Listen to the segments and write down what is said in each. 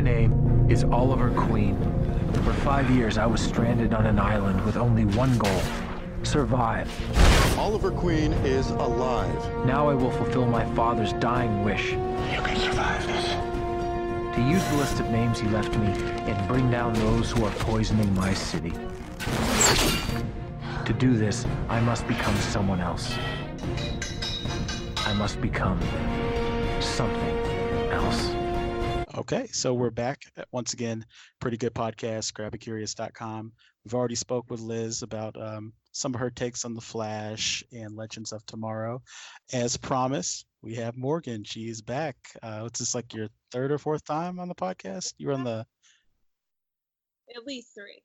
My name is Oliver Queen. For five years, I was stranded on an island with only one goal survive. Oliver Queen is alive. Now I will fulfill my father's dying wish You can survive this. to use the list of names he left me and bring down those who are poisoning my city. To do this, I must become someone else. I must become something else. Okay, so we're back uh, once again. Pretty good podcast, grabacurious.com. We've already spoke with Liz about um, some of her takes on the Flash and Legends of Tomorrow. As promised, we have Morgan. She's back. Uh, what's this like your third or fourth time on the podcast? You were on the At least three.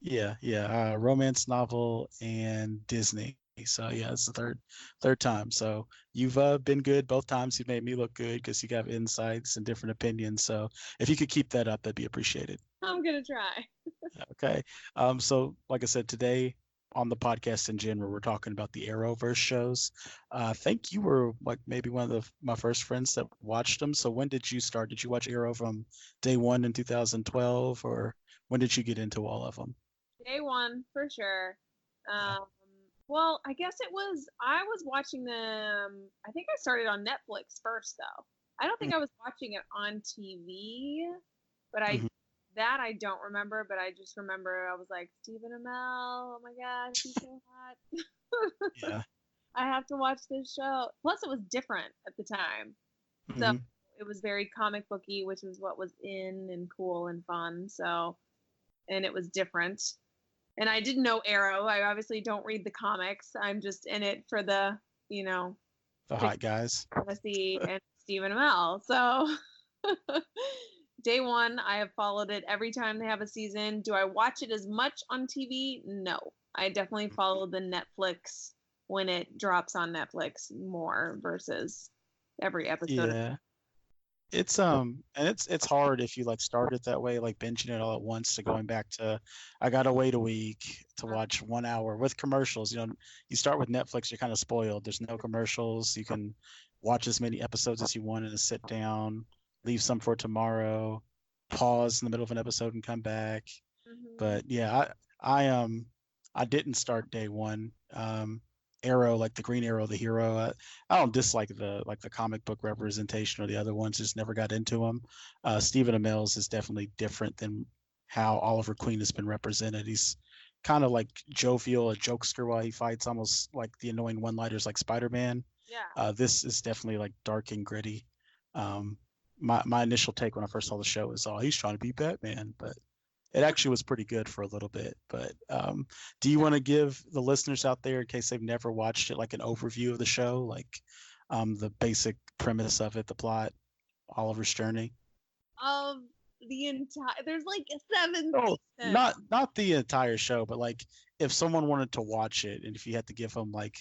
yeah yeah uh, romance novel and Disney. So yeah, it's the third third time. So you've uh, been good both times. You've made me look good because you got insights and different opinions. So if you could keep that up, that'd be appreciated. I'm gonna try. Okay. Um, so like I said, today on the podcast in general, we're talking about the Arrowverse shows. Uh, I think you were like maybe one of the, my first friends that watched them. So when did you start? Did you watch Arrow from day one in 2012 or when did you get into all of them? Day one for sure. Um, well, I guess it was. I was watching them. I think I started on Netflix first, though. I don't think I was watching it on TV, but I Mhm. that I don't remember. But I just remember I was like Stephen Amell. Oh my God, he's so hot. Yeah. I have to watch this show. Plus, it was different at the time. So Mhm. it was very comic booky, which is what was in and cool and fun. So, and it was different. And I didn't know Arrow. I obviously don't read the comics. I'm just in it for the, you know, The hot guys. fantasy and Stephen Amell. So, day one, I have followed it every time they have a season. Do I watch it as much on TV? No. I definitely mm. follow the Netflix when it drops on Netflix more versus every episode. of Yeah. It's um and it's it's hard if you like start it that way, like binging it all at once to going back to I gotta wait a week to watch one hour with commercials. You know, you start with Netflix, you're kind of spoiled. There's no commercials. You can watch as many episodes as you want in a sit down, leave some for tomorrow, pause in the middle of an episode and come back. Mhm. But yeah, I I um I didn't start day one. Um Arrow, like the Green Arrow, the hero. Uh, I don't dislike the like the comic book representation or the other ones. Just never got into them. Uh, Stephen Amell's is definitely different than how Oliver Queen has been represented. He's kind of like jovial, a jokester while he fights, almost like the annoying one-liners like Spider-Man. yeah. Uh, this is definitely like dark and gritty. Um, my my initial take when I first saw the show is, oh, he's trying to be Batman, but it actually was pretty good for a little bit. But um, do you want to give the listeners out there, in case they've never watched it, like an overview of the show, like um, the basic premise of it, the plot, Oliver's journey? of the entire there's like seven Oh, seasons. not not the entire show, but like if someone wanted to watch it, and if you had to give them like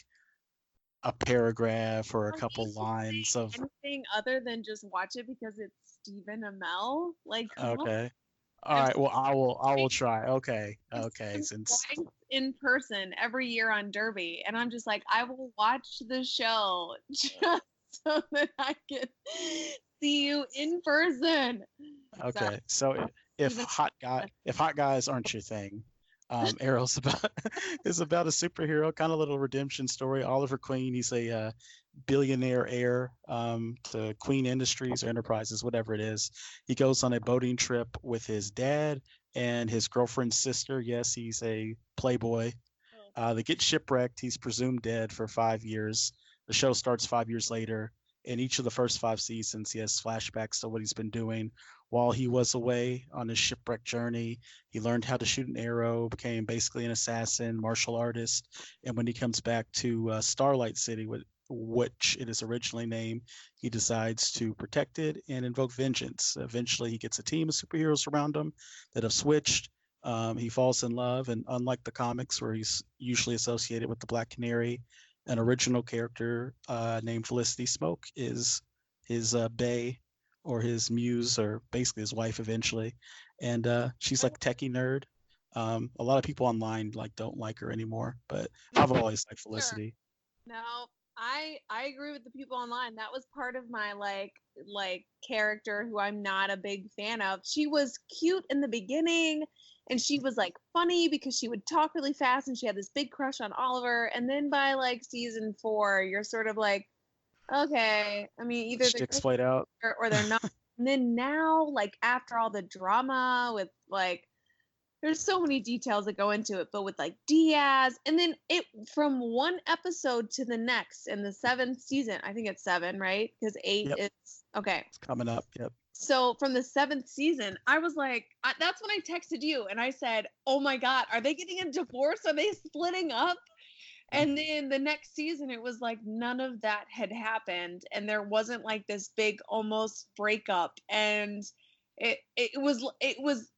a paragraph or a couple should say lines of anything other than just watch it because it's Stephen Amell. Like. Okay. All Well, I will. I will try. Okay. Okay. Since in person every year on Derby, and I'm just like, I will watch the show just so that I can see you in person. okay, so i- if hot guy, if hot guys aren't your thing, um, Arrow's about is about a superhero kind of little redemption story. Oliver Queen. He's a uh, billionaire heir um, to Queen Industries or Enterprises, whatever it is. He goes on a boating trip with his dad and his girlfriend's sister. Yes, he's a playboy. Uh, they get shipwrecked. He's presumed dead for five years. The show starts five years later. In each of the first five seasons, he has flashbacks to what he's been doing while he was away on his shipwreck journey. He learned how to shoot an arrow, became basically an assassin, martial artist. And when he comes back to uh, Starling City, which it is originally named, he decides to protect it and invoke vengeance. Eventually, he gets a team of superheroes around him that have switched. Um, he falls in love, and unlike the comics, where he's usually associated with the Black Canary, an original character uh, named Felicity Smoak is his uh, bay or his muse or basically his wife eventually, and uh, she's like techie nerd. Um, a lot of people online like don't like her anymore, but I've always liked Felicity. No, I I agree with the people online. That was part of my like like character who I'm not a big fan of. She was cute in the beginning and she was like funny because she would talk really fast and she had this big crush on Oliver. And then by like season four, you're sort of like, okay. I mean, either they're Sticks played out. or, or they're not. and then now, like after all the drama with like there's so many details that go into it, but with like Diaz, and then it from one episode to the next in the seventh season, I think it's seven, right? Because eight Yep. is okay. It's coming up. Yep. So from the seventh season, I was like, I, that's when I texted you and I said, "Oh my God, are they getting a divorce? Are they splitting up?" And then the next season, it was like none of that had happened, and there wasn't like this big almost breakup, and it it was it was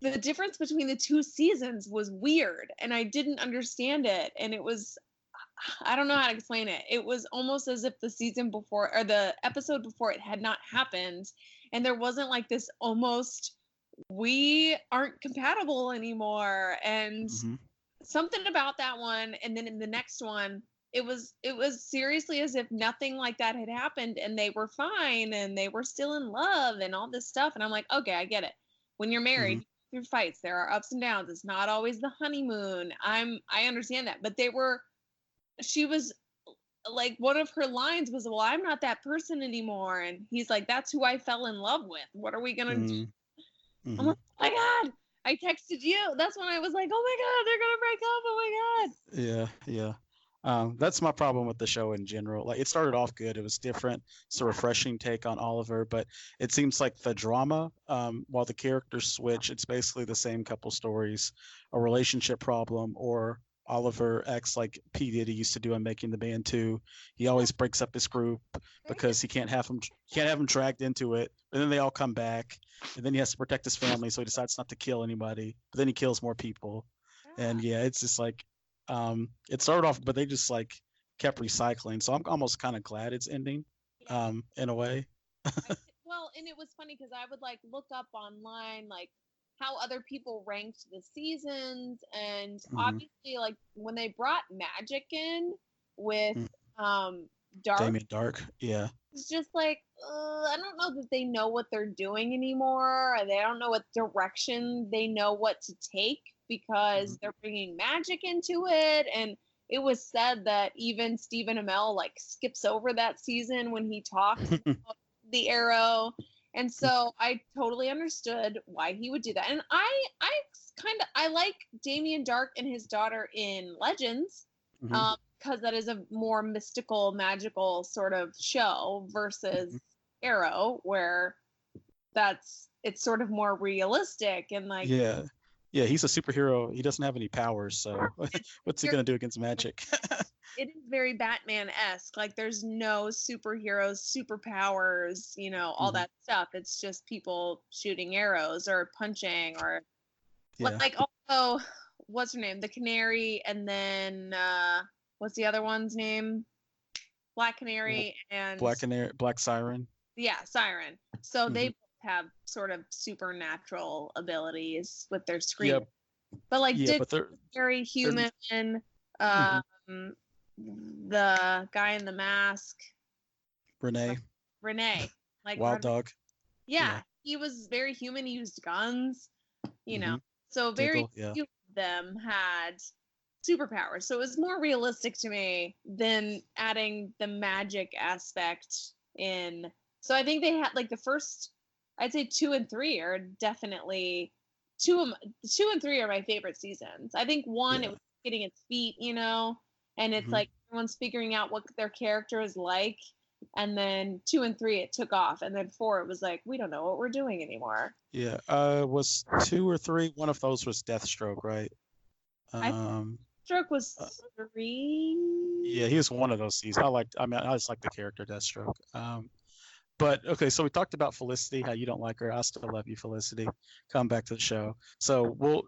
the difference between the two seasons was weird, and I didn't understand it, and it was I don't know how to explain it. It was almost as if the season before or the episode before it had not happened, and there wasn't like this almost we aren't compatible anymore, and Mhm. Something about that one and then in the next one it was it was seriously as if nothing like that had happened and they were fine and they were still in love and all this stuff and i'm like okay i get it. When you're married through fights there are ups and downs it's not always the honeymoon. I'm i understand that but they were she was like one of her lines was well i'm not that person anymore and he's like that's who i fell in love with. What are we gonna do? Mhm. I'm like, oh my god i texted you. That's when i was like oh my god they're gonna break up. Oh my god. Yeah, yeah. Um, that's my problem with the show in general. Like it started off good, it was different, it's a refreshing take on Oliver, but it seems like the drama, um, while the characters switch, it's basically the same couple stories, a relationship problem, or Oliver acts like P. Diddy used to do on Making the Band too. He always breaks up his group because he can't have him can't have him dragged into it. And then they all come back, and then he has to protect his family, so he decides not to kill anybody. But then he kills more people. And yeah it's just like um it started off but they just like kept recycling. So i'm almost kind of glad it's ending um in a way. Well, and it was funny because I would like look up online like how other people ranked the seasons, and Mhm. obviously like when they brought Magic in with Mm. um Darhk, damien Darhk yeah it's just like uh, I don't know that they know what they're doing anymore. They don't know what direction they know what to take because Mhm. they're bringing magic into it and it was said that even Stephen Amell like skips over that season when he talks about the arrow. And so I totally understood why he would do that. And I I kind of I like Damien Darhk and his daughter in Legends Mhm. um because that is a more mystical magical sort of show versus Mhm. Arrow where that's it's sort of more realistic and like yeah yeah he's a superhero he doesn't have any powers so what's he gonna do against magic it is very Batman-esque. Like there's no superheroes, superpowers, you know, all Mhm. that stuff. It's just people shooting arrows or punching or yeah like also what's her name? The Canary and then uh what's the other one's name? Black Canary and black canary black siren yeah, Siren. So they Mhm. both have sort of supernatural abilities with their scream. Yep. But like yeah Dick but they're was very human. Mhm. Um the guy in the mask, renee Renee. Like wild Red- dog Yeah, yeah. he was very human. He used guns, you know. Mhm. So very Diggle, yeah. few of them had superpowers. So it was more realistic to me than adding the magic aspect in. So I think they had like the first, I'd say two and three are definitely two of two and three are my favorite seasons. I think one Yeah. it was getting its feet, you know, and it's Mhm. like everyone's figuring out what their character is like. And then two and three it took off, and then four it was like we don't know what we're doing anymore. yeah uh was two or three one of those was deathstroke right um Stroke was Uh, three. Yeah, he was one of those seasons. I liked. I mean, I just like the character Deathstroke. Um, but okay, so we talked about Felicity, how you don't like her. I still love you, Felicity. Come back to the show. So we'll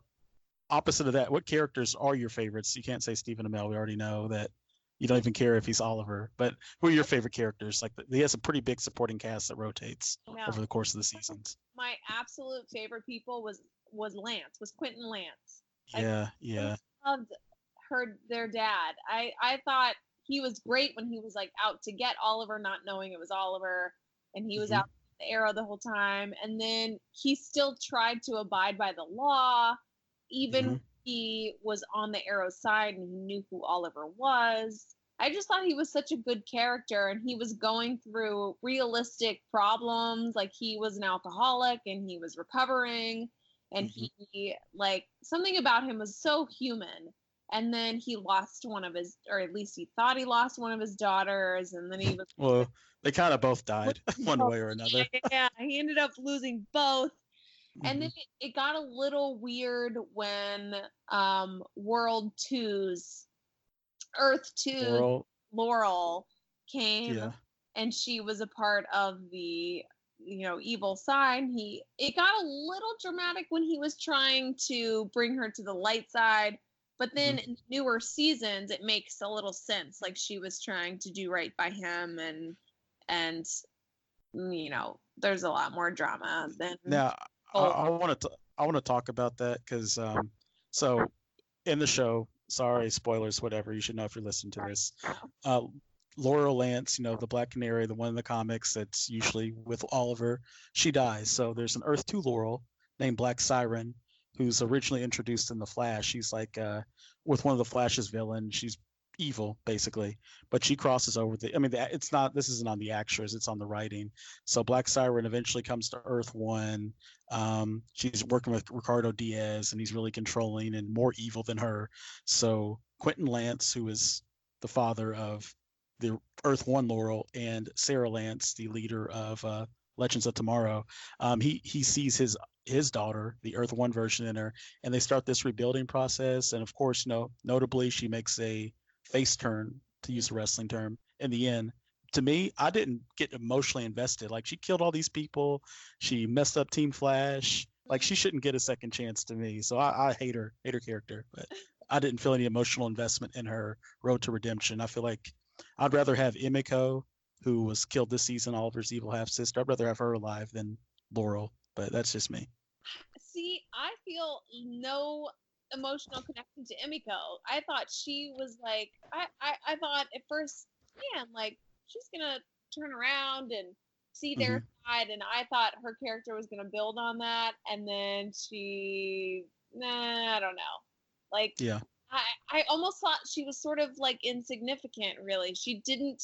opposite of that. What characters are your favorites? You can't say Stephen Amell. We already know that you don't even care if he's Oliver. But who are your favorite characters? Like he has a pretty big supporting cast that rotates No, over the course of the seasons. my absolute favorite people was was Lance, was Quentin Lance. I- Yeah, yeah, Loved her their dad. I I thought he was great when he was like out to get Oliver, not knowing it was Oliver. And he was Mhm. out the arrow the whole time. And then he still tried to abide by the law, even Mhm. he was on the arrow side and he knew who Oliver was. I just thought he was such a good character and he was going through realistic problems. Like he was an alcoholic and he was recovering and Mhm. he like something about him was so human. And then he lost one of his or at least he thought he lost one of his daughters and then he was Well, they kind of both died one way or another. yeah, he ended up losing both. And Mhm. then it, it got a little weird when um World 2's Earth 2 Laurel, Laurel came yeah. and she was a part of the you know evil side he it got a little dramatic when he was trying to bring her to the light side but then in newer seasons it makes a little sense like she was trying to do right by him and and you know there's a lot more drama than Now, I, Oh. Want to I want to talk about that because um, so in the show, sorry, spoilers, whatever. You should know if you're listening to this. Uh, Laurel Lance, you know, the Black Canary, the one in the comics that's usually with Oliver, she dies. So there's an Earth 2 Laurel named Black Siren, who's originally introduced in The Flash. She's like uh, with one of the Flash's villains. She's evil, basically, but she crosses over the. I mean, the, it's not. This isn't on the extras. It's on the writing. So Black Siren eventually comes to Earth One. Um, she's working with Ricardo Diaz, and he's really controlling and more evil than her. So Quentin Lance, who is the father of the Earth One Laurel, and Sara Lance, the leader of uh, Legends of Tomorrow, um, he he sees his his daughter, the Earth One version in her, and they start this rebuilding process. And of course, you know, notably, she makes a face turn, to use a wrestling term, in the end. To me, I didn't get emotionally invested. Like she killed all these people, she messed up Team Flash. Like she shouldn't get a second chance to me. So I, I hate her, hate her character. But I didn't feel any emotional investment in her road to redemption. I feel like I'd rather have Emiko, who was killed this season, Oliver's evil half sister. I'd rather have her alive than Laurel. But that's just me. See, I feel no emotional connection to Emiko. I thought she was like, I, I, I thought at first, man, like she's gonna turn around and see their mm-hmm. side, and I thought her character was gonna build on that, and then she, nah, I don't know, like Yeah. I, I almost thought she was sort of like insignificant. Really, she didn't.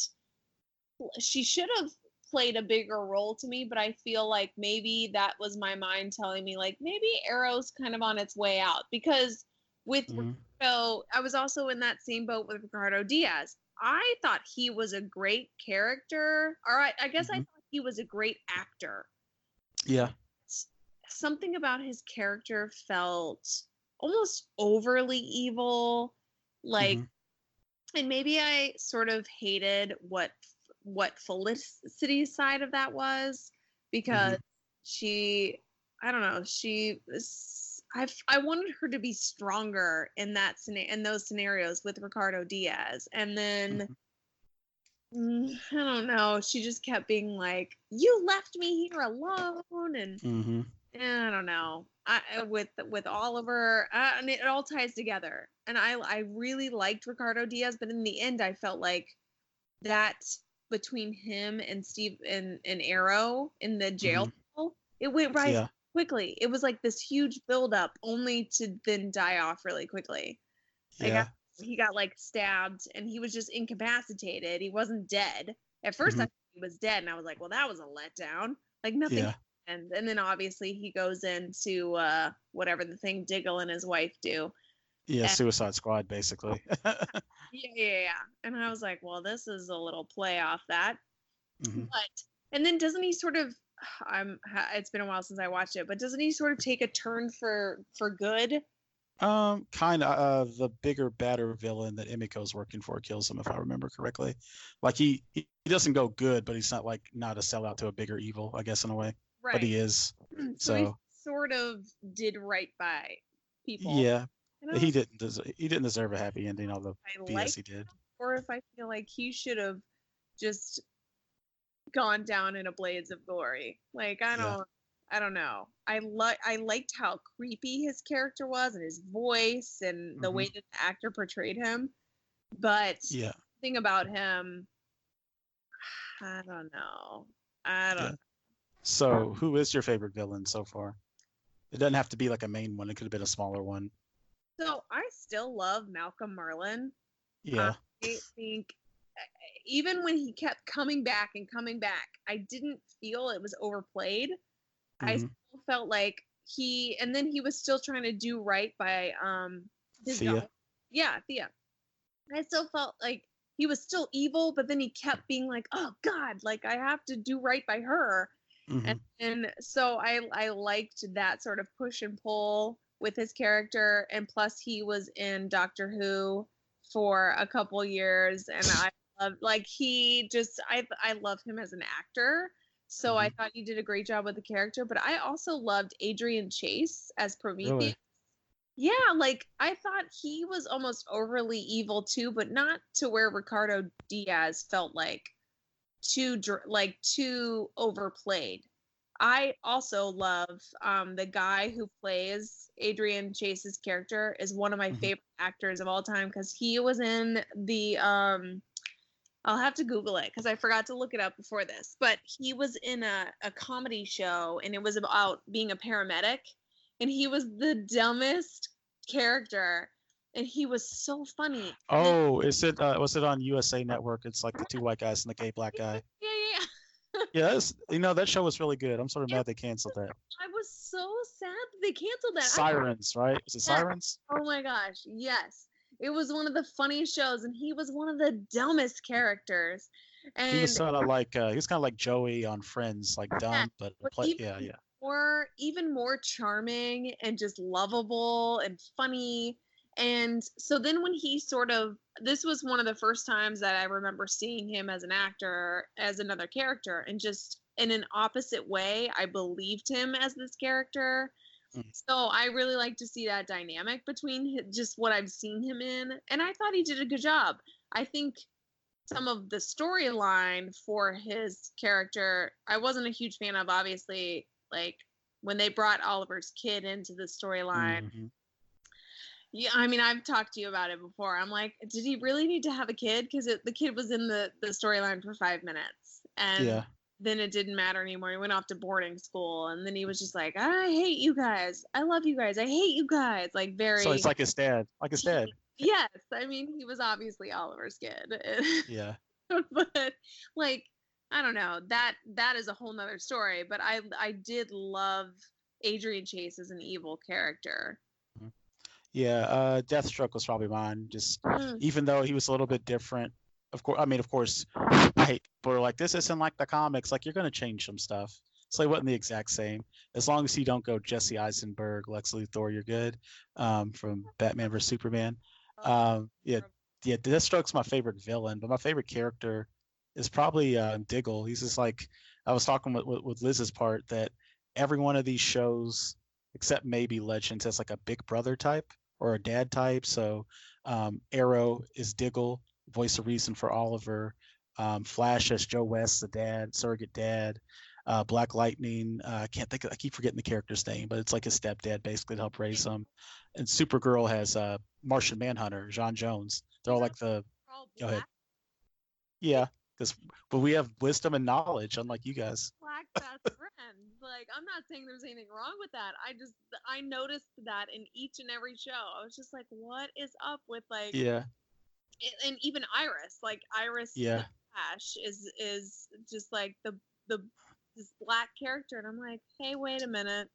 She should have played a bigger role to me, but I feel like maybe that was my mind telling me like maybe Arrow's kind of on its way out because with Mhm. Ricardo, I was also in that same boat with Ricardo Diaz. I thought he was a great character. All right, I guess I Mhm. thought he was a great actor. Yeah. Something about his character felt almost overly evil, like Mhm. and maybe I sort of hated what what Felicity's side of that was because she I don't know she I I wanted her to be stronger in that scena- in those scenarios with Ricardo Diaz and then mm, I don't know she just kept being like you left me here alone and Mhm. I don't know. I with with Oliver, uh, and it all ties together. And I I really liked Ricardo Diaz, but in the end, I felt like that between him and Steve and, and Arrow in the jail, cell, it went right Yeah. quickly. It was like this huge buildup, only to then die off really quickly. Like, Yeah. He got like stabbed, and he was just incapacitated. He wasn't dead. At 1st I Mhm. thought he was dead, and I was like, well, that was a letdown. Like nothing Yeah. and and then obviously he goes into uh whatever the thing Diggle and his wife do. Yeah. Suicide Squad, basically. Yeah, yeah, yeah. And I was like, well, this is a little play off that. Mhm. But and then doesn't he sort of I'm it's been a while since I watched it, but doesn't he sort of take a turn for for good? Um, kind of. Uh, the bigger, badder villain that Emiko's working for kills him, if I remember correctly. Like he, he, he doesn't go good, but he's not like not a sellout to a bigger evil, I guess in a way. Right. But he is. so, he so- sort of did right by people. Yeah, And he didn't. Deserve, he didn't deserve a happy ending. All the I BS like he did. or if I feel like he should have just gone down in a blaze of glory. Like I don't I don't know. I like I liked how creepy his character was and his voice and the way mm-hmm. that the actor portrayed him. But Yeah. thing about him I don't know. I don't. Yeah. So, who is your favorite villain so far? It doesn't have to be like a main one. It could have been a smaller one. So I still love Malcolm Merlyn. Yeah. I think even when he kept coming back and coming back, I didn't feel it was overplayed. I Mhm. still felt like he, and then he was still trying to do right by um his Thea. daughter. Yeah, Thea. I still felt like he was still evil, but then he kept being like, "Oh God, like I have to do right by her." Mhm. and, and so I I liked that sort of push and pull with his character, and plus he was in Doctor Who for a couple years, and I love like he just I I love him as an actor, so I mm-hmm. thought he did a great job with the character. But I also loved Adrian Chase as Prometheus. Really? Yeah, like I thought he was almost overly evil too, but not to where Ricardo Diaz felt like too like too overplayed. I also love um, the guy who plays Adrian Chase's character is one of my Mhm. favorite actors of all time because he was in the um, I'll have to Google it because I forgot to look it up before this. But he was in a, a comedy show and it was about being a paramedic. And he was the dumbest character. And he was so funny. Oh, is it? Uh, was it on USA Network? It's like the two white guys and the gay black guy. yeah, yeah, yeah. Yeah, that's, you know that show was really good. I'm sort of mad they canceled that. I was so sad they canceled that. Sirens, right? Is it Yeah. Sirens? oh my gosh, yes. It was one of the funniest shows, and he was one of the dumbest characters. And He was sort of like uh, he was kind of like Joey on Friends, like dumb, but, but play, even yeah, yeah. more even more charming and just lovable and funny and so then when he sort of this was one of the first times that i remember seeing him as an actor as another character and just in an opposite way i believed him as this character Mm. so i really like to see that dynamic between just what i've seen him in and i thought he did a good job i think some of the storyline for his character i wasn't a huge fan of obviously like when they brought Oliver's kid into the storyline. Mhm. Yeah, I mean, I've talked to you about it before. I'm like, did he really need to have a kid? Because the kid was in the the storyline for five minutes, and Yeah, then it didn't matter anymore. He went off to boarding school, and then he was just like, I hate you guys. I love you guys. I hate you guys. Like very. so it's like his dad, like his dad. yes, I mean, he was obviously Oliver's kid. Yeah, but like i don't know that that is a whole nother story but i i did love adrian chase as an evil character yeah. Uh, Deathstroke was probably mine. Just Mm, even though he was a little bit different. Of course, I mean, of course, hate. But like this isn't like the comics. Like you're gonna change some stuff. So it wasn't the exact same. As long as you don't go Jesse Eisenberg, Lex Luthor, you're good. Um, from Batman vs Superman. Um, yeah, yeah. Deathstroke's my favorite villain, but my favorite character is probably uh, Diggle. He's just like I was talking with, with with Liz's part that every one of these shows, except maybe Legends, has like a big brother type or a dad type. So um, Arrow is Diggle, voice of reason for Oliver. Um, Flash as Joe West, the dad, surrogate dad. Uh, Black Lightning, uh, I can't think. Of, I keep forgetting the character's name, but it's like his stepdad basically to help raise him. And Supergirl has uh, Martian Manhunter, John Jones. They're all like the Go ahead. yeah, because but we have wisdom and knowledge, unlike you guys. black like i'm not saying there's anything wrong with that i just i noticed that in each and every show i was just like what is up with like Yeah, and even iris like iris yeah, Ash is is just like the the this black character and i'm like hey wait a minute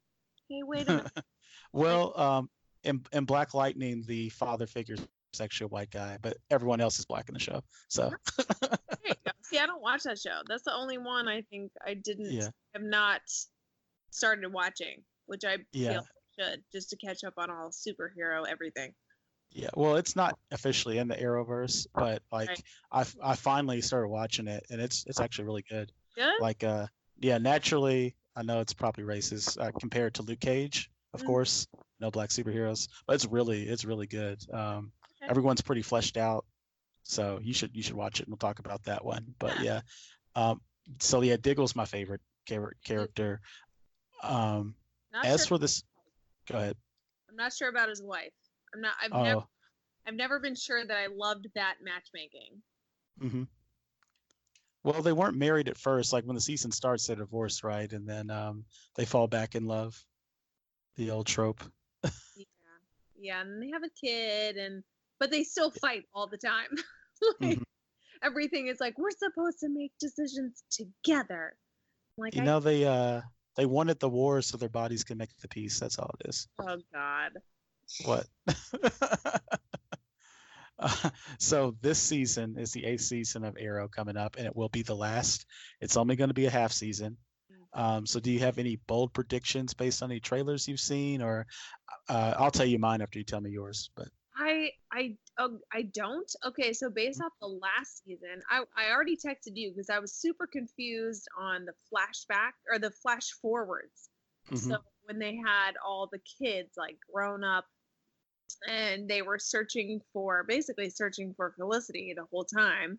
hey wait a minute well, um, in in Black Lightning, the father figure is actually a white guy, but everyone else is black in the show. So There you go. See, I don't watch that show. That's the only one I think I didn't Yeah. have not started watching, which I Yeah. feel I should just to catch up on all superhero everything. yeah, well, it's not officially in the Arrowverse, but like Right. I finally started watching it, and it's it's actually really good. Good. Like uh, yeah, naturally, I know it's probably racist uh, compared to Luke Cage, of Mhm. course, no black superheroes, but it's really it's really good. Um, Okay. everyone's pretty fleshed out, so you should you should watch it, and we'll talk about that one. But Yeah. yeah, um, so yeah, Diggle's my favorite character. Um, Not as sure, for this, go ahead. I'm not sure about his wife. I'm not. I've Oh, never. I've never been sure that I loved that matchmaking. hmm Well, they weren't married at first. Like when the season starts, they're divorced, right? And then um, they fall back in love. The old trope. Yeah. Yeah, and they have a kid and but they still fight all the time. like Mhm. everything is like we're supposed to make decisions together. Like You I, know, they uh, they wanted the war so their bodies can make the peace. That's all it is. oh god. What? Uh, so this season is the eighth season of Arrow coming up, and it will be the last. It's only going to be a half season. Um, so do you have any bold predictions based on any trailers you've seen, or uh, I'll tell you mine after you tell me yours. But I I oh, I don't. Okay, so based off the last season, I I already texted you because I was super confused on the flashback or the flash forwards. mhm, So when they had all the kids like grown up and they were searching for basically searching for Felicity the whole time.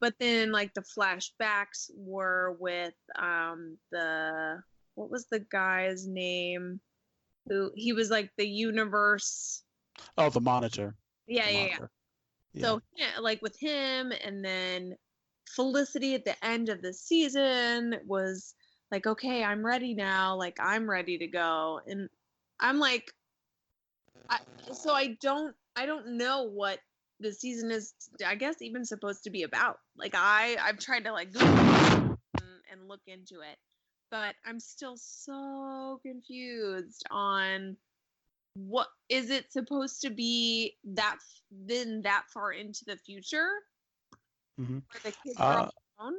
But then like the flashbacks were with um the what was the guy's name? Who he was like the universe oh, the monitor. Yeah, yeah, yeah. Yeah. So yeah, like with him, and then Felicity at the end of the season was like, "Okay, I'm ready now. Like I'm ready to go." And I'm like, I, so I don't, I don't know what the season is. I guess even supposed to be about. Like I, I've tried to like Google and, and look into it, but I'm still so confused on what is it supposed to be that then that far into the future Mhm. where the kids are Uh?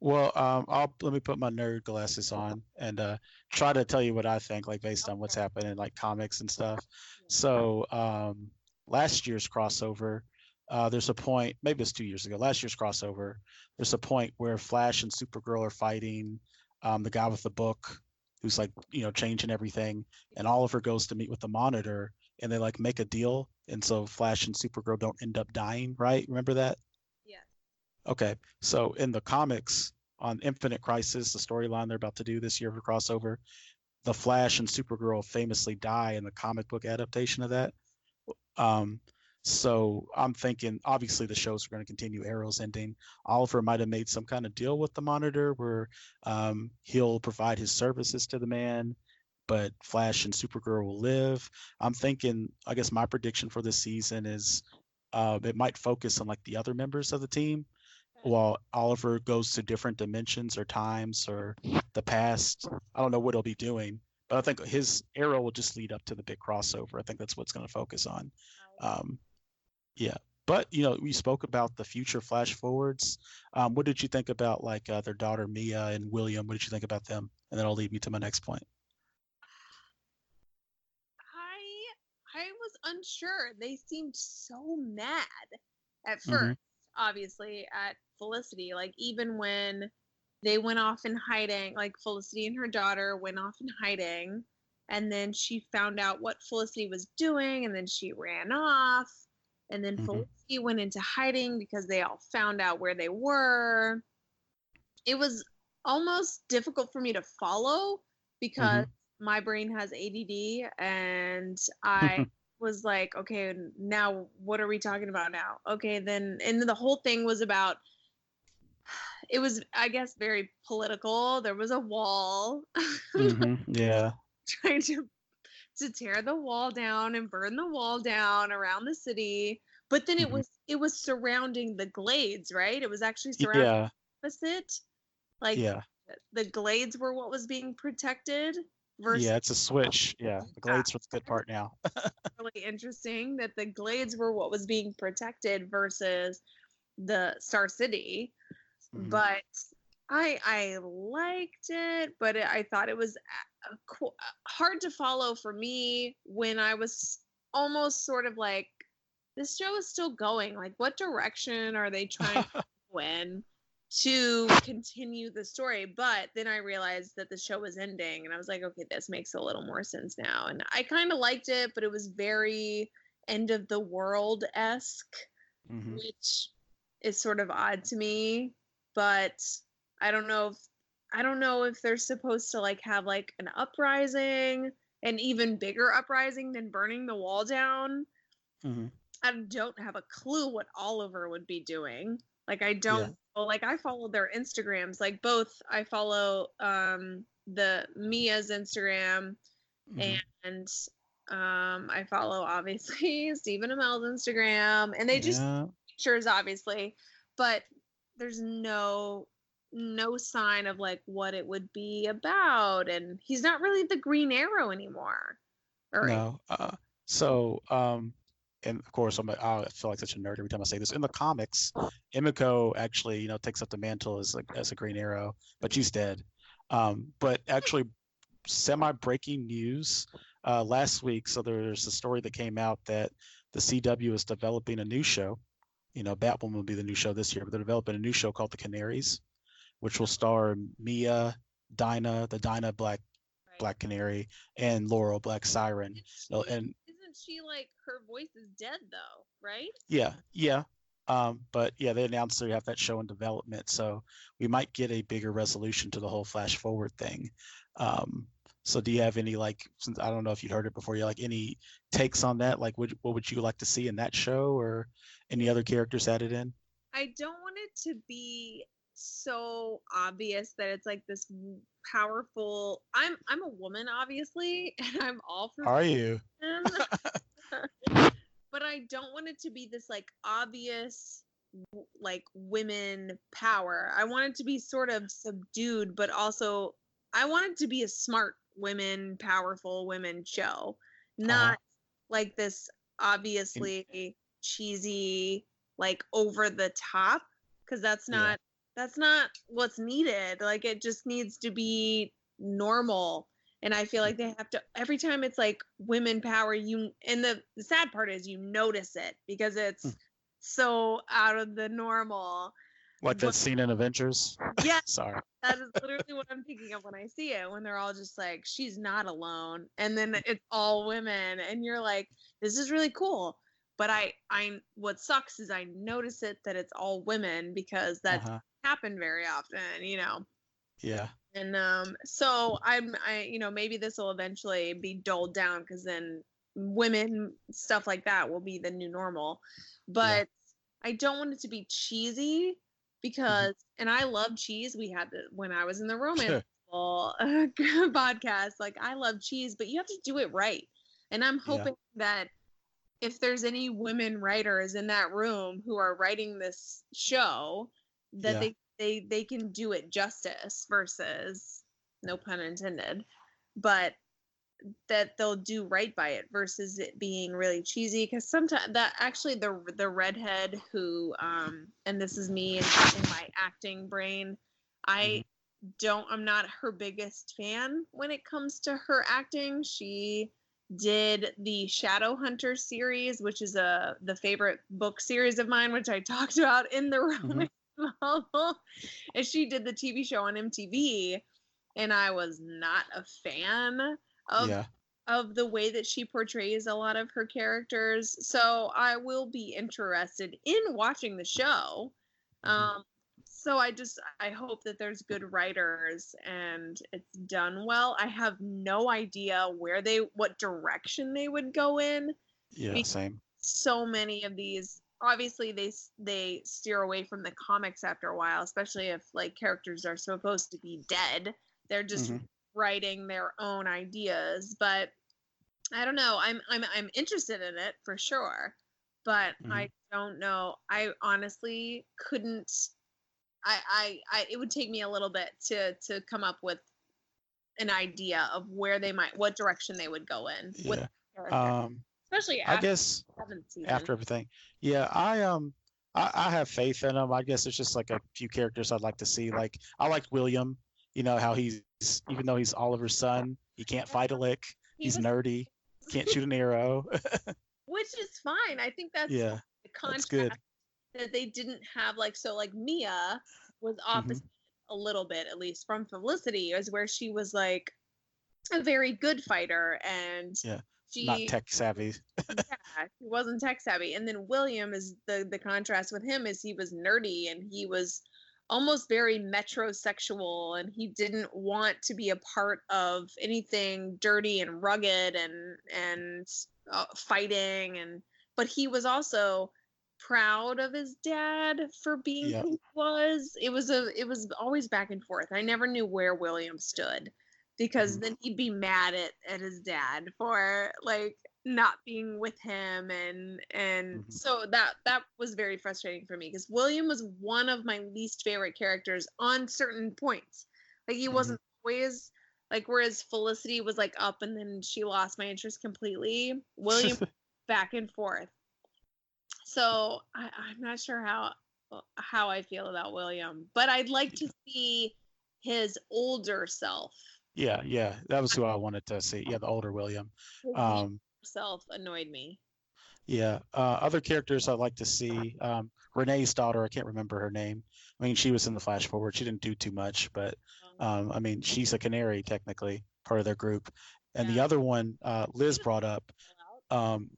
Well, um, I'll let me put my nerd glasses on and uh, try to tell you what I think, like based on what's happening in like comics and stuff. So um, last year's crossover, uh, there's a point, maybe it's two years ago. Last year's crossover, there's a point where Flash and Supergirl are fighting. Um, the guy with the book, who's like you know changing everything, and Oliver goes to meet with the Monitor, and they like make a deal, and so Flash and Supergirl don't end up dying, right? Remember that? Yeah. Okay, so in the comics on Infinite Crisis, the storyline they're about to do this year for crossover, the Flash and Supergirl famously die in the comic book adaptation of that. Um, so I'm thinking, obviously, the shows are going to continue. Arrow's ending. Oliver might have made some kind of deal with the Monitor where um, he'll provide his services to the man, but Flash and Supergirl will live. I'm thinking, I guess my prediction for this season is uh, it might focus on like the other members of the team while Oliver goes to different dimensions or times or the past. I don't know what he'll be doing, but I think his arrow will just lead up to the big crossover. I think that's what's going to focus on. Um, yeah, but you know, we spoke about the future flash forwards. Um, what did you think about like uh, their daughter Mia and William? What did you think about them? And then I'll lead me to my next point. I I was unsure. They seemed so mad at Mhm. 1st obviously at Felicity. Like even when they went off in hiding, like Felicity and her daughter went off in hiding, and then she found out what Felicity was doing, and then she ran off, and then. Felicity went into hiding because they all found out where they were. It was almost difficult for me to follow because my brain has ADD and I was like, okay, now what are we talking about now? Okay, then and the whole thing was about it was I guess very political. There was a wall Mhm, Yeah. trying to to tear the wall down and burn the wall down around the city. But then it Mhm. was it was surrounding the glades, right? It was actually surrounding Yeah. opposite. Like Yeah. the glades were what was being protected versus Yeah. It's a switch. Yeah. The Glades was the good part now. really interesting that the glades were what was being protected versus the Star City. Mhm. But I I liked it, but it, I thought it was a, a co- hard to follow for me when I was almost sort of like this show is still going. Like, what direction are they trying to go in to continue the story? But then I realized that the show was ending, and I was like, okay, this makes a little more sense now. And I kind of liked it, but it was very end of the world esque Mhm. which is sort of odd to me but i don't know if i don't know if they're supposed to like have like an uprising an even bigger uprising than burning the wall down Mhm. i don't have a clue what oliver would be doing Like I don't Yeah. like I follow their Instagrams. Like both I follow um the Mia's Instagram Mhm. and um I follow obviously Stephen Amell's Instagram and they just Yeah. pictures obviously, but there's no no sign of like what it would be about and he's not really the Green Arrow anymore. Or No. Uh, so, um, and of course, I'm, I feel like such a nerd every time I say this. In the comics, Emiko actually, you know, takes up the mantle as a, as a Green Arrow, but she's dead. Um, but actually, semi-breaking news uh, last week. So there's a story that came out that the CW is developing a new show. You know, Batwoman will be the new show this year, but they're developing a new show called The Canaries, which will star Mia, Dinah, the Dinah Black right? Black Canary, and Laurel Black Siren. Isn't she- and isn't she like her voice is dead though, right? yeah, yeah. Um, but yeah, they announced they have that show in development, so we might get a bigger resolution to the whole flash forward thing. Um, so do you have any like since I don't know if you heard it before, you like any takes on that? Like would what would you like to see in that show or any other characters added in? I don't want it to be so obvious that it's like this powerful I'm I'm a woman obviously and I'm all for Are you? but I don't want it to be this like obvious like women power. I want it to be sort of subdued but also I want it to be a smart women powerful women show. Uh-huh. Not like this obviously cheesy like over the top because that's not that's not what's needed like it just needs to be normal and i feel like they have to every time it's like women power you and the, the sad part is you notice it because it's Hmm. so out of the normal Like that scene in Avengers? yeah Sorry. that is literally what i'm thinking of when i see it when they're all just like she's not alone and then it's all women and you're like this is really cool but i i what sucks is i notice it that it's all women because that Uh-huh. Happen very often you know. Yeah. and um so i'm i you know maybe this will eventually be dulled down because then women stuff like that will be the new normal. But i don't want it to be cheesy because and i love cheese. We had it when i was in the romance podcast like i love cheese but you have to do it right. And i'm Yeah. hoping that if there's any women writers in that room who are writing this show that Yeah. they they they can do it justice versus no pun intended but that they'll do right by it versus it being really cheesy. Because sometimes that actually the the redhead who um and this is me in, in my acting brain i don't i'm not her biggest fan when it comes to her acting. She did the shadow hunter series which is a the favorite book series of mine which i talked about in the romance and she did the tv show on mtv and i was not a fan of yeah. of the way that she portrays a lot of her characters. So I will be interested in watching the show. Mhm. Um, so I just I hope that there's good writers and it's done well. I have no idea where they what direction they would go in. Yeah. Same. So many of these obviously they they steer away from the comics after a while, especially if like characters are supposed to be dead. They're just Mhm. writing their own ideas but i don't know i'm i'm i'm interested in it for sure but i don't know i honestly couldn't I, I i it would take me a little bit to to come up with an idea of where they might what direction they would go in with Yeah. the Um, especially I guess the seventh season. after everything. Yeah, I um I, I have faith in them. I guess it's just like a few characters I'd like to see. Like I liked William, you know, how he's even though he's Oliver's son, he can't fight a lick. He's nerdy, can't shoot an arrow. which is fine i think that's yeah, the contrast good. that they didn't have like so like Mia was Mm-hmm. opposite a little bit at least from Felicity is where she was like a very good fighter and Yeah, she Not tech savvy. yeah, he wasn't tech savvy and then William is the the contrast with him is he was nerdy and he was almost very metrosexual and he didn't want to be a part of anything dirty and rugged and and uh, fighting and but he was also proud of his dad for being Yeah. who he was. It was a it was always back and forth. I never knew where William stood because Mhm. then he'd be mad at, at his dad for like not being with him and and Mhm. so that that was very frustrating for me because William was one of my least favorite characters on certain points. Like he Mhm. wasn't always like whereas Felicity was like up and then she lost my interest completely. William back and forth. So I, I'm not sure how how I feel about William, but I'd like to see his older self. Yeah, yeah, that was who I wanted to see. Yeah, the older William. Um, self annoyed me. Yeah. Uh, other characters I'd like to see. Um, Renee's daughter, I can't remember her name. I mean, she was in the Flash Forward. She didn't do too much, but Um, um, I mean, she's a canary technically, part of their group. And the other one, uh, Liz brought up, um,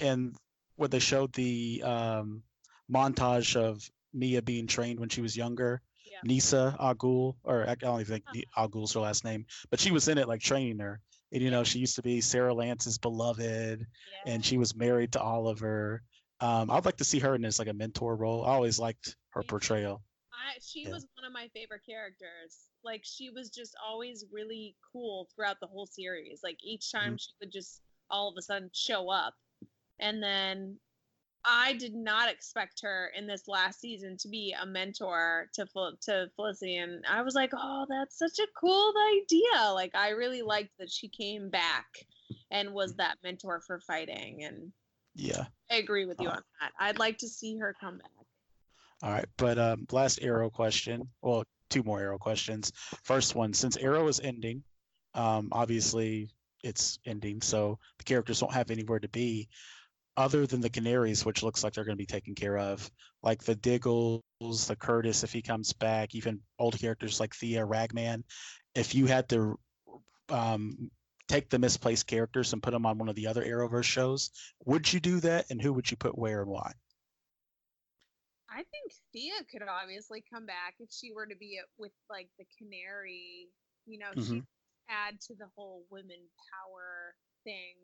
and when they showed the um, montage of Mia being trained when she was younger, Yeah. Nyssa al Ghul, or I don't even think Ni- al Ghul's her last name, but she was in it like training her. And you know, she used to be Sara Lance's beloved and she was married to Oliver. Um, I'd like to see her in this like a mentor role. I always liked her portrayal. I, she Yeah. was one of my favorite characters. Like she was just always really cool throughout the whole series. Like each time she would just all of a sudden show up. And then I did not expect her in this last season to be a mentor to Fel- to Felicity and I was like, "Oh, that's such a cool idea." Like I really liked that she came back and was that mentor for fighting and Yeah. I agree with you Uh, on that. I'd like to see her come back. All right. But um, last Arrow question. Well, two more Arrow questions. First one, since Arrow is ending, um, obviously it's ending, so the characters don't have anywhere to be other than the Canaries, which looks like they're going to be taken care of, like the Diggles, the Curtis, if he comes back, even old characters like Thea, Ragman. If you had to um, take the misplaced characters and put them on one of the other Arrowverse shows, would you do that? And who would you put where and why? I think Thea could obviously come back if she were to be with like the Canary. You know, she Mhm. could add to the whole women power thing.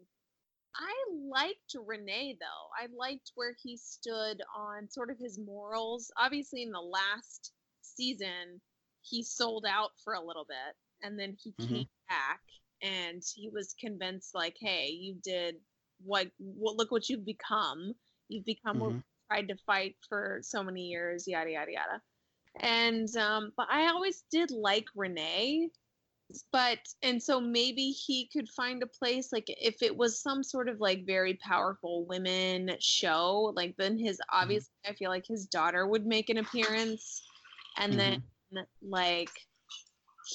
I liked Renee though. I liked where he stood on sort of his morals. Obviously, in the last season, he sold out for a little bit, and then he Mhm. came back and he was convinced, like, "Hey, you did what? what look what you've become. You've become what Mhm. tried to fight for so many years, yada yada yada. And um, but I always did like Renee, but and so maybe he could find a place like if it was some sort of like very powerful women show, like then his obviously I feel like his daughter would make an appearance, and then like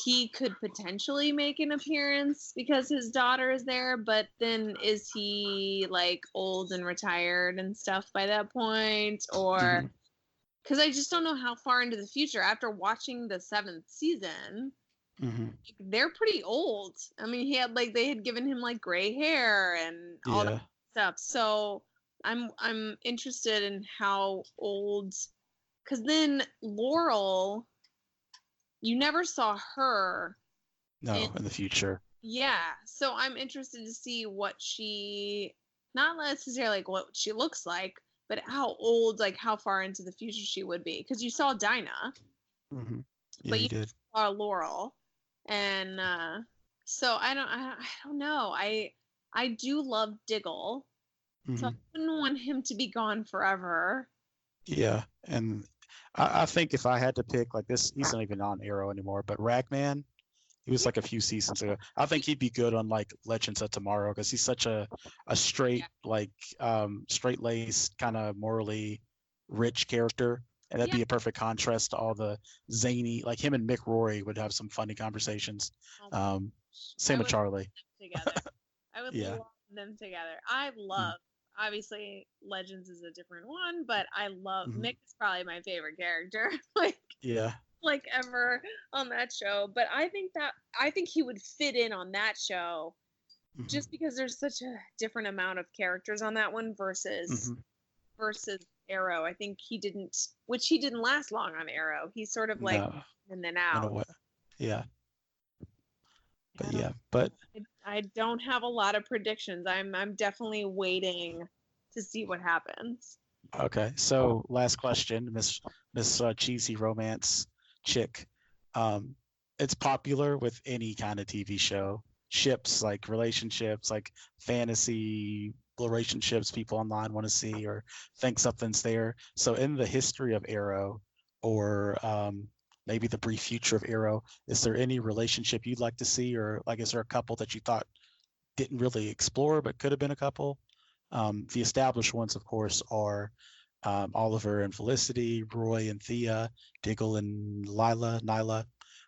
he could potentially make an appearance because his daughter is there, but then is he like old and retired and stuff by that point? Or Mhm. because I just don't know how far into the future after watching the seventh season, Mhm. they're pretty old. I mean, he had like they had given him like gray hair and all that stuff. So I'm I'm interested in how old because then Laurel, you never saw her No, in- in the future. yeah, so I'm interested to see what she not necessarily like what she looks like, but how old, like how far into the future she would be. Because you saw Dinah, hmm Yeah, But you you- did. saw Laurel, and uh, so I don't, I, I don't know. I I do love Diggle, so I wouldn't want him to be gone forever. Yeah, and I, I think if I had to pick, like this, he's not even on Arrow anymore, but Ragman, he was like a few seasons ago. I think he'd be good on like Legends of Tomorrow because he's such a a straight, like um straight laced, kind of morally rich character, and that'd be a perfect contrast to all the zany, like him and Mick Rory would have some funny conversations. Oh Um, same I with Charlie. together. I would Yeah. love them together. I love obviously Legends is a different one, but I love Mhm. Mick is probably my favorite character. like Yeah. like ever on that show. But I think that I think he would fit in on that show mhm, just because there's such a different amount of characters on that one versus mhm. versus Arrow. I think he didn't which he didn't last long on Arrow. He's sort of like No, in and know out. Yeah, but yeah, but I, I don't have a lot of predictions. I'm I'm definitely waiting to see what happens. Okay, so last question, Miss Miss uh, Cheesy Romance Chick. Um, it's popular with any kind of TV show. Ships like relationships, like fantasy relationships people online want to see or think something's there. So in the history of Arrow, or um, maybe the brief future of Arrow, is there any relationship you'd like to see, or like is there a couple that you thought didn't really explore but could have been a couple? Um, the established ones, of course, are um, Oliver and Felicity, Roy and Thea, Diggle and Lyla, Nyla.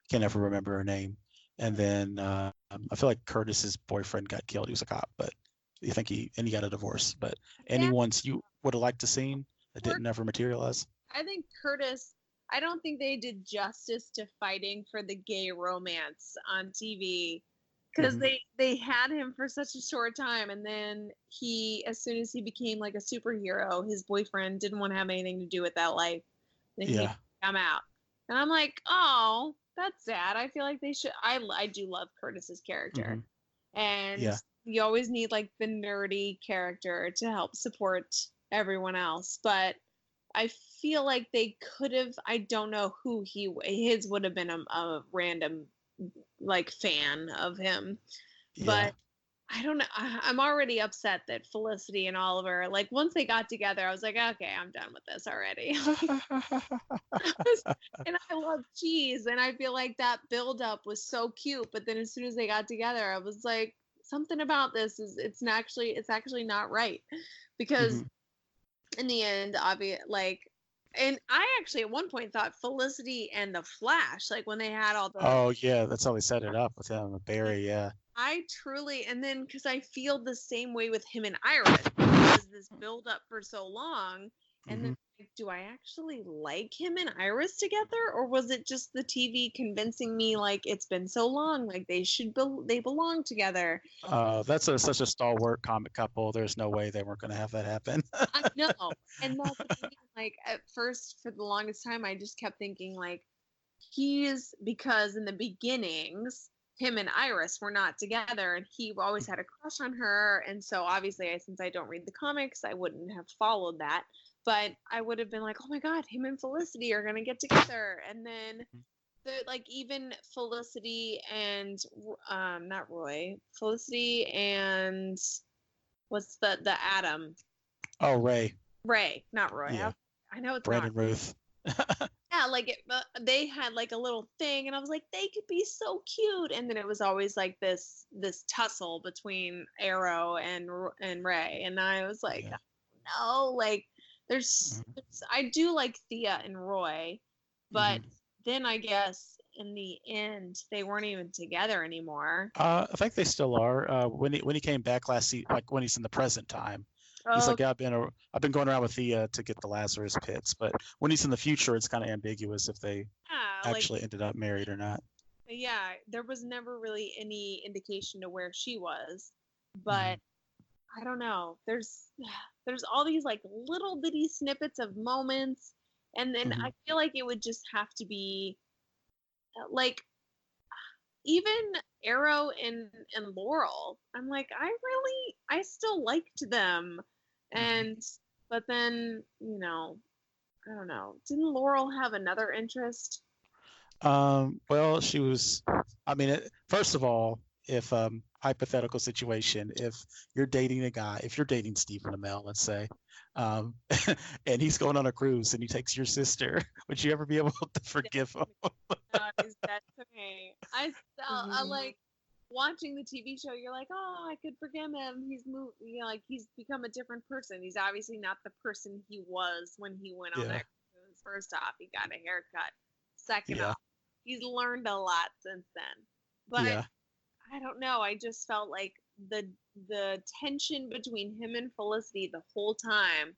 Can't ever remember her name. And then uh, I feel like Curtis's boyfriend got killed. He was a cop, but you think he and he got a divorce. But any ones you would have liked to seen that didn't ever materialize? I think Curtis. I don't think they did justice to fighting for the gay romance on TV because Mhm. they they had him for such a short time, and then he, as soon as he became like a superhero, his boyfriend didn't want to have anything to do with that life. Then he Yeah. come out, and I'm like, oh, that's sad. I feel like they should. I I do love Curtis's character, Mhm. and Yeah. You always need like the nerdy character to help support everyone else but i feel like they could have i don't know who he his would have been a, a random like fan of him Yeah. but i don't know I, i'm already upset that felicity and oliver like once they got together i was like okay i'm done with this already and I love cheese, and I feel like that build up was so cute. But then as soon as they got together, I was like, something about this is it's actually it's actually not right because Mhm. in the end, obvious like. And I actually at one point thought Felicity and the Flash, like when they had all the oh yeah, that's how they set it up with him, with Barry. Yeah. I truly, and then because I feel the same way with him and Iris, because this build up for so long, and then like, do I actually like him and Iris together, or was it just the TV convincing me like it's been so long, like they should be, they belong together? Uh, that's a, such a stalwart comic couple. There's no way they weren't going to have that happen. I know, and that's like at first for the longest time, I just kept thinking like he's because in the beginnings him and Iris were not together and he always had a crush on her and so obviously I, since I don't read the comics I wouldn't have followed that but I would have been like oh my god him and Felicity are going to get together. And then the like even Felicity and um not Roy Felicity and what's the the Adam? Oh, Ray, Ray not Roy. Yeah. I, I know it's Brandon not Routh. yeah like it, but they had like a little thing and i was like they could be so cute. And then it was always like this this tussle between arrow and and ray and i was like Yeah. no like there's, Mhm. there's i do like thea and roy but Mhm. then i guess in the end they weren't even together anymore Uh, I think they still are. Uh, when he when he came back last season, like when he's in the present time, he's oh, like, yeah, I've been a, I've been going around with Thea to get the Lazarus pits, but when he's in the future, it's kind of ambiguous if they yeah, like, actually ended up married or not. yeah there was never really any indication to where she was Mm-hmm. I don't know there's there's all these like little bitty snippets of moments and then Mhm. i feel like it would just have to be uh, like even arrow and and laurel i'm like i really i still liked them Mhm. and but then you know i don't know didn't laurel have another interest Um, well, she was. I mean, it, first of all, if um, hypothetical situation, if you're dating a guy, if you're dating Stephen Amell, let's say, um, and he's going on a cruise and he takes your sister, would you ever be able to forgive him? is that to me. I still, I Mhm. like watching the TV show. You're like, oh, I could forgive him. He's moved, you know, like he's become a different person. He's obviously not the person he was when he went on Yeah. that cruise. First off, he got a haircut. Second Yeah. off, he's learned a lot since then. But yeah. I don't know. I just felt like the the tension between him and Felicity the whole time.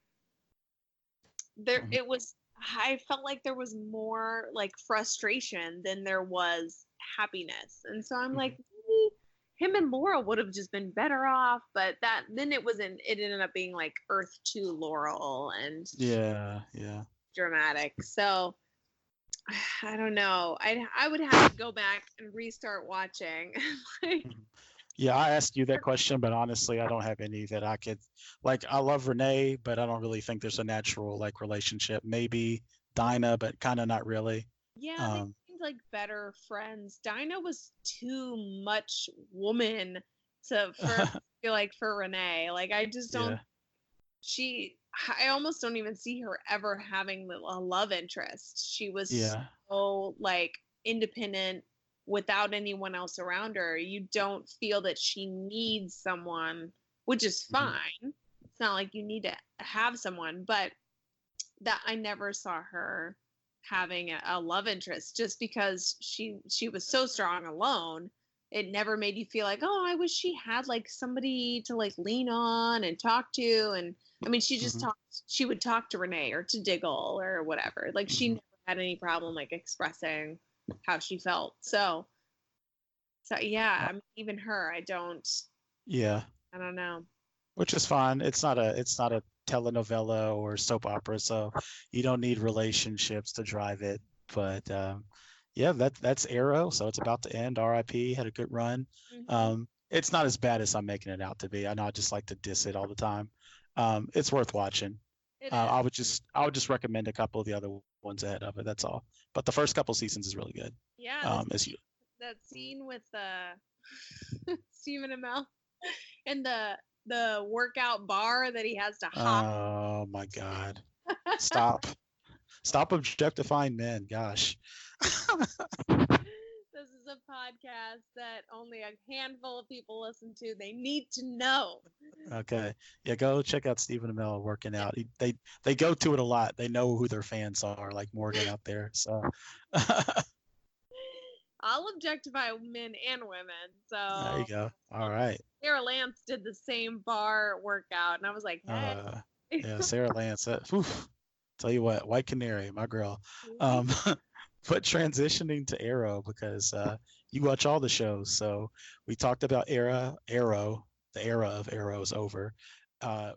There, Mhm. it was. I felt like there was more like frustration than there was happiness, and so I'm Mhm. like, maybe him and Laurel would have just been better off. But that then it wasn't. It ended up being like Earth to Laurel and Yeah. Yeah. dramatic. So I don't know. I I would have to go back and restart watching. like, Yeah, I asked you that question, but honestly, I don't have any that I could like. I love Renee, but I don't really think there's a natural like relationship. Maybe Dinah, but kind of not really. Yeah, they Um, seemed like better friends. Dinah was too much woman to for feel like for Renee. Like I just don't. Yeah. She, I almost don't even see her ever having a love interest. She was Yeah. so like independent without anyone else around her. You don't feel that she needs someone, which is Mhm. fine. It's not like you need to have someone, but that I never saw her having a, a love interest just because she she was so strong alone. It never made you feel like, oh, I wish she had like somebody to like lean on and talk to. And I mean, she just Mhm. talked. She would talk to Renee or to Diggle or whatever. Like she Mhm. never had any problem like expressing how she felt. So, so yeah, I mean, even her, I don't, Yeah. I don't know. Which is fine. It's not a it's not a telenovela or soap opera, so you don't need relationships to drive it. But um, yeah, that that's Arrow, so it's about to end. R.I.P. Had a good run. Mhm. Um, it's not as bad as I'm making it out to be. I know I just like to diss it all the time. Um, it's worth watching. It Uh, I would just I would just recommend a couple of the other ones ahead of it. That's all. But the first couple seasons is really good. yeah, Um, as you that scene with uh Stephen Amell and the the workout bar that he has to hop. Oh my God. Stop. Stop objectifying men. Gosh. this is a podcast that only a handful of people listen to. They need to know. Okay. Yeah, go check out Stephen Amell working out. He, they they go to it a lot. They know who their fans are, like Morgan out there. So I'll objectify men and women. So there you go. All right. Sara Lance did the same bar workout, and I was like, hey. Uh, yeah, Sara Lance. That, oof, tell you what, White Canary, my girl. Um, but transitioning to Arrow because uh, you watch all the shows. So we talked about Era, Arrow. The era of Arrow is over. Uh,